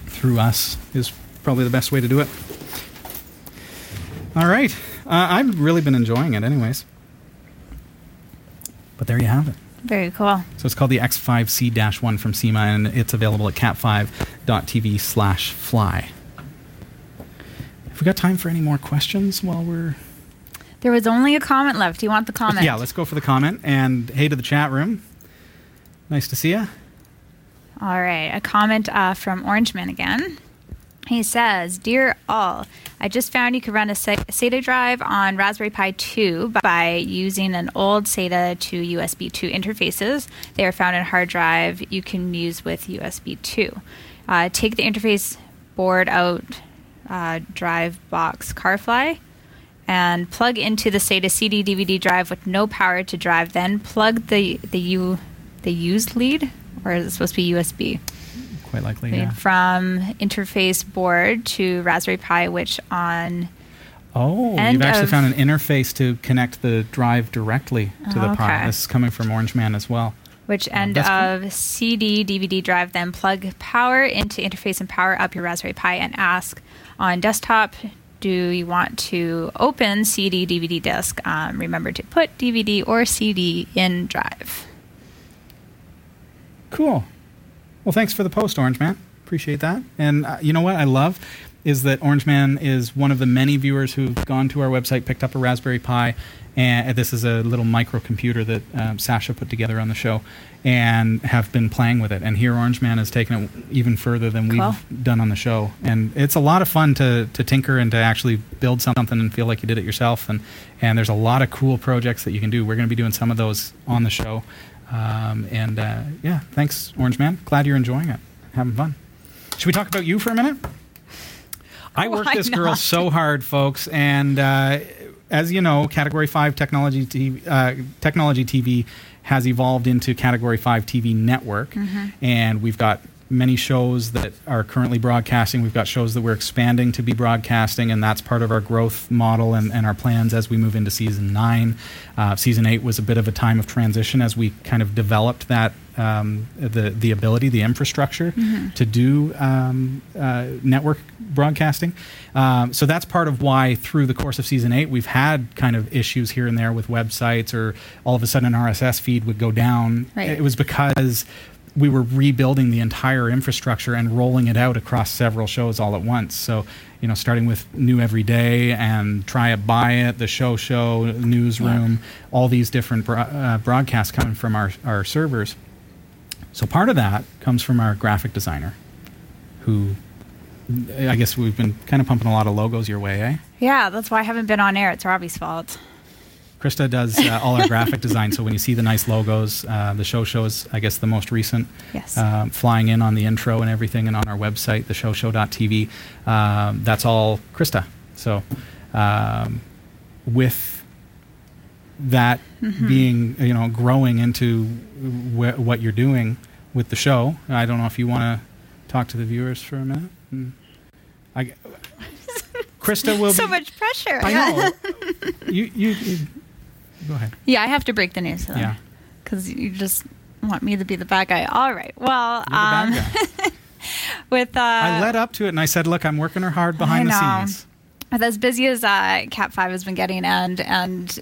through us is probably the best way to do it. All right. Uh, I've really been enjoying it, anyways. But there you have it. very cool. So it's called the X5C 1 from Syma, and it's available at cat5.tv slash fly. Have we got time for any more questions while we're. There was only a comment left. Do you want the comment? Yeah, let's go for the comment. And hey to the chat room. Nice to see you. All right, a comment uh, from Orangeman again. He says, "Dear all, I just found you could run a SATA drive on Raspberry Pi 2 by using an old SATA to USB 2 interfaces. They are found in hard drive you can use with USB 2. Uh, take the interface board out, uh, drive box CarFly." And plug into the SATA CD DVD drive with no power to drive. Then plug the the U the used lead, or is it supposed to be USB? Quite likely, Lead yeah. from interface board to Raspberry Pi, which on Oh, you've actually of- found an interface to connect the drive directly to the Pi. Okay. This is coming from Orange Man as well. which end that's cool. of CD DVD drive, then plug power into interface and power up your Raspberry Pi and ask on desktop do you want to open CD, DVD disc? Um, remember to put DVD or CD in Drive. Cool. Well, thanks for the post, Orange Man. Appreciate that. And uh, you know what I love is that Orange Man is one of the many viewers who've gone to our website, picked up a Raspberry Pi, and this is a little microcomputer that um, Sasha put together on the show, and have been playing with it. And here, Orange Man has taken it even further than Cool. we've done on the show. And it's a lot of fun to, to tinker and to actually build something and feel like you did it yourself. And, and there's a lot of cool projects that you can do. We're going to be doing some of those on the show. Um, and uh, yeah, thanks, Orange Man. Glad you're enjoying it, having fun. Should we talk about you for a minute? I work Why this girl not? so hard, folks, and uh, as you know, Category Five Technology TV, uh, Technology TV has evolved into Category Five TV Network, and we've got many shows that are currently broadcasting. We've got shows that we're expanding to be broadcasting, and that's part of our growth model and, and our plans as we move into season nine. Uh, season eight was a bit of a time of transition as we kind of developed that um, the the ability, the infrastructure to do um, uh, network broadcasting. Um, so that's part of why through the course of season eight we've had kind of issues here and there with websites, or all of a sudden an RSS feed would go down. Right. It was because we were rebuilding the entire infrastructure and rolling it out across several shows all at once. So, you know, starting with New Every Day and Try It, Buy It, the Show Show, Newsroom, all these different bro- uh, broadcasts coming from our, our servers. So part of that comes from our graphic designer, who I guess we've been kind of pumping a lot of logos your way, eh? Yeah, that's why I haven't been on air. It's Robbie's fault. Christa does uh, all our graphic design, so when you see the nice logos, uh, the show shows, I guess, the most recent, Yes. um, flying in on the intro and everything, and on our website, theshowshow.tv. Um, that's all Christa. So, um, with that being, you know, growing into wh- what you're doing with the show, I don't know if you want to talk to the viewers for a minute. Mm. I, Christa will so be. much pressure. I yeah. know. you, you, you. Go ahead. Yeah, I have to break the news to them. Yeah. Because you just want me to be the bad guy. All right. Well, You're the um, bad guy. with uh, I led up to it and I said, "Look, I'm working her hard behind the I know. scenes." with as busy as uh, Cat Five has been getting, and and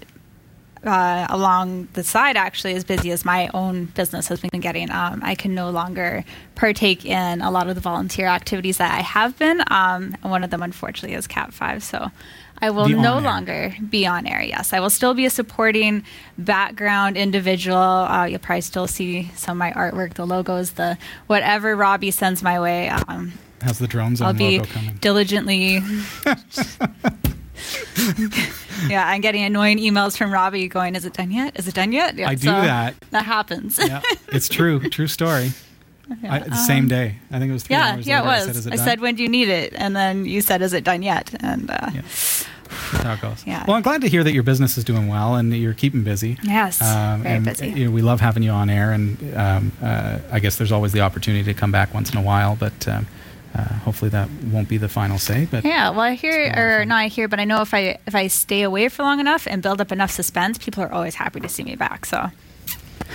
uh, along the side, actually, as busy as my own business has been getting, um, I can no longer partake in a lot of the volunteer activities that I have been. Um, and one of them, unfortunately, is Cat Five. So. I will no air. longer be on air. Yes, I will still be a supporting background individual. Uh, you'll probably still see some of my artwork, the logos, the whatever Robbie sends my way. Um, How's the drone zone I'll be coming? diligently. yeah, I'm getting annoying emails from Robbie going, "Is it done yet? Is it done yet?" Yeah, I do that. That happens. yeah, it's true. True story. I, the same day. I think it was three yeah, hours yeah, it I was. said, it I said, "When do you need it?" And then you said, "Is it done yet?" And uh, Yeah. That's how it goes. Yeah. Well, I'm glad to hear that your business is doing well and that you're keeping busy. Yes, very and, busy. You know, we love having you on air, and um, uh, I guess there's always the opportunity to come back once in a while, but um, uh, hopefully that won't be the final say. But Yeah, well, I hear, It's been a lot of or not I hear, but I know if I if I stay away for long enough and build up enough suspense, people are always happy to see me back. So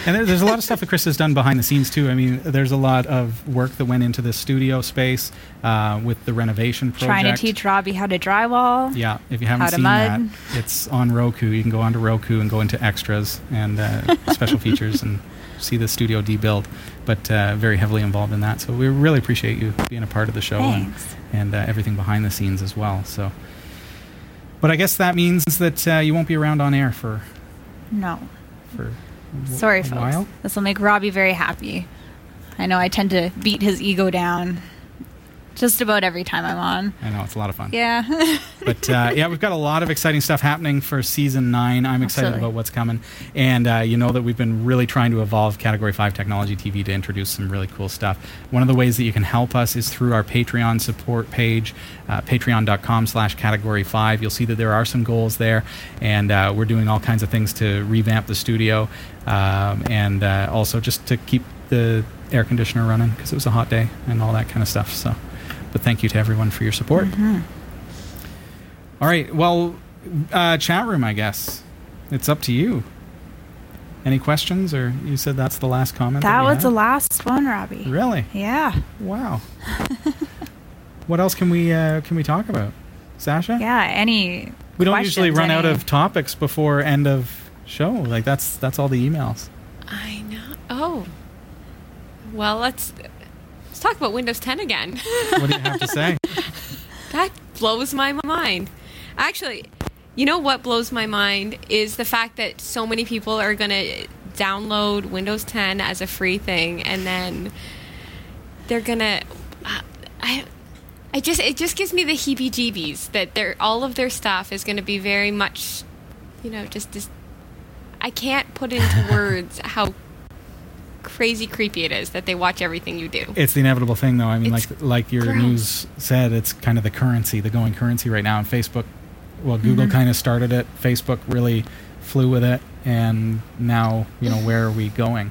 And there, there's a lot of stuff that Chris has done behind the scenes too. I mean, there's a lot of work that went into this studio space uh, with the renovation project. trying to teach Robbie how to drywall. Yeah, if you haven't seen mud. that, it's on Roku. You can go onto Roku and go into extras and uh, special features and see the Studio D build. But uh, very heavily involved in that. So we really appreciate you being a part of the show and, Thanks. and uh, everything behind the scenes as well. So, but I guess that means that uh, you won't be around on air for No, for sorry, folks. while. This will make Robbie very happy. I know I tend to beat his ego down just about every time I'm on. I know it's a lot of fun. Yeah. But uh, yeah, we've got a lot of exciting stuff happening for season nine. I'm excited Absolutely. about what's coming, and uh, you know that we've been really trying to evolve Category Five Technology TV to introduce some really cool stuff. One of the ways that you can help us is through our Patreon support page, uh, Patreon.com/slash Category Five. You'll see that there are some goals there, and uh, we're doing all kinds of things to revamp the studio, um, and uh, also just to keep the air conditioner running because it was a hot day and all that kind of stuff. So, but thank you to everyone for your support. All right. Well, uh, chat room, I guess. It's up to you. Any questions, or you said that's the last comment? that we was had? the last one, Robbie. Really? Yeah. Wow. what else can we uh, can we talk about? Sasha? Yeah, any. We don't usually questions, run out of topics before end of show. Like that's that's all the emails. I know. Oh. Well, let's let's talk about Windows 10 again. What do you have to say? that blows my mind. Actually, you know what blows my mind is the fact that so many people are going to download Windows 10 as a free thing and then they're going to uh, I I just it just gives me the heebie-jeebies that their all of their stuff is going to be very much you know just just I can't put into words how crazy creepy it is that they watch everything you do. It's the inevitable thing, though. I mean, It's like like your gross. news said, it's kind of the currency, the going currency right now. And Facebook, well, Google kind of started it. Facebook really flew with it, and now you know where are we going?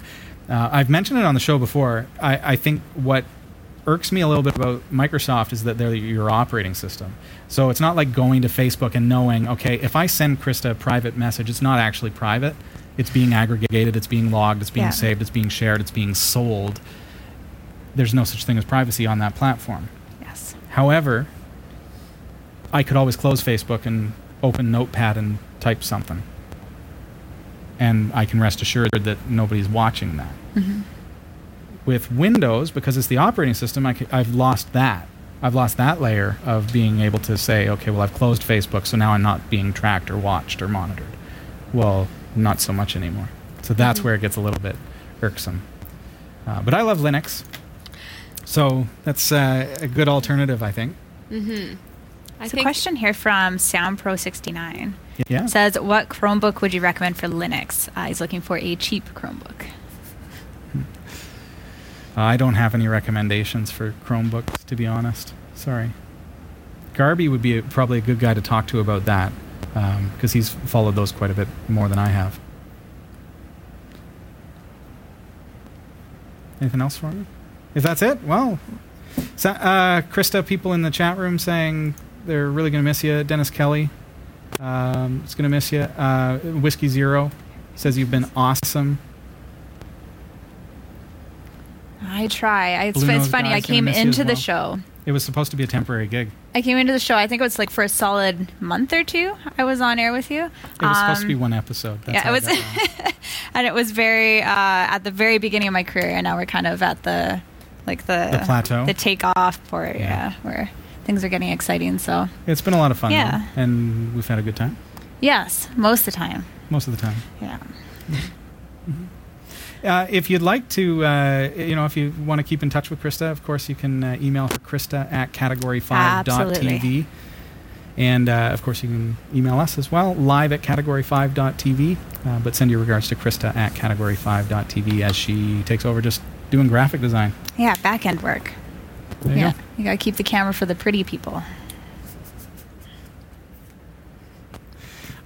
Uh, I've mentioned it on the show before. I, I think what irks me a little bit about Microsoft is that they're your operating system. So it's not like going to Facebook and knowing, okay, if I send Christa a private message, it's not actually private. It's being aggregated, it's being logged, it's being Yeah. saved, it's being shared, it's being sold. There's no such thing as privacy on that platform. Yes. However, I could always close Facebook and open Notepad and type something. And I can rest assured that nobody's watching that. Mm-hmm. With Windows, because it's the operating system, I have lost that. I've lost that layer of being able to say, okay, well, I've closed Facebook, so now I'm not being tracked or watched or monitored. Well, not so much anymore. So that's where it gets a little bit irksome. Uh, but I love Linux. So that's uh, a good alternative, I think. I So, a question here from SoundPro69 Yeah. says, "What Chromebook would you recommend for Linux?" Uh, he's looking for a cheap Chromebook. I don't have any recommendations for Chromebooks, to be honest. Sorry. Garby would be a, probably a good guy to talk to about that because he's followed those quite a bit more than I have. Anything else for me? If that's it, well, Sa- uh, Christa, people in the chat room saying they're really going to miss you. Dennis Kelly um, is going to miss you. Uh, Whiskey Zero says you've been awesome. I try. I, it's, it's funny. I came into the well. show. It was supposed to be a temporary gig. I came into the show. I think it was like for a solid month or two. I was on air with you. It was supposed to Um, be one episode. That's yeah, it was, and it was very uh, at the very beginning of my career, and now we're kind of at the like the The plateau? the takeoff point. Yeah. Yeah. where things are getting exciting. So It's been a lot of fun, Yeah. though, and we've had a good time yes, most of the time. most of the time. Yeah. Uh, if you'd like to, uh, you know, if you want to keep in touch with Christa, of course, you can uh, email her Christa at category5.tv. Absolutely. And uh, of course, you can email us as well, live at category5.tv. Uh, but send your regards to Christa at category5.tv as she takes over just doing graphic design. Yeah, back end work. There you yeah, go. you gotta keep the camera for the pretty people.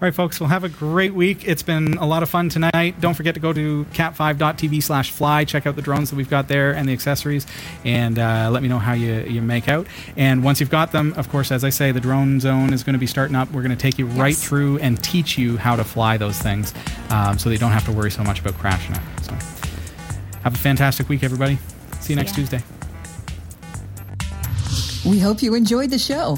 Right, folks, well, have a great week. It's been a lot of fun tonight. Don't forget to go to cat5.tv slash fly. Check out the drones that we've got there and the accessories, and uh, let me know how you, you make out. And once you've got them, of course, as I say, the drone zone is going to be starting up. We're going to take you right through and teach you how to fly those things um, so they don't have to worry so much about crashing it. So have a fantastic week, everybody. See you next ya. Tuesday. We hope you enjoyed the show.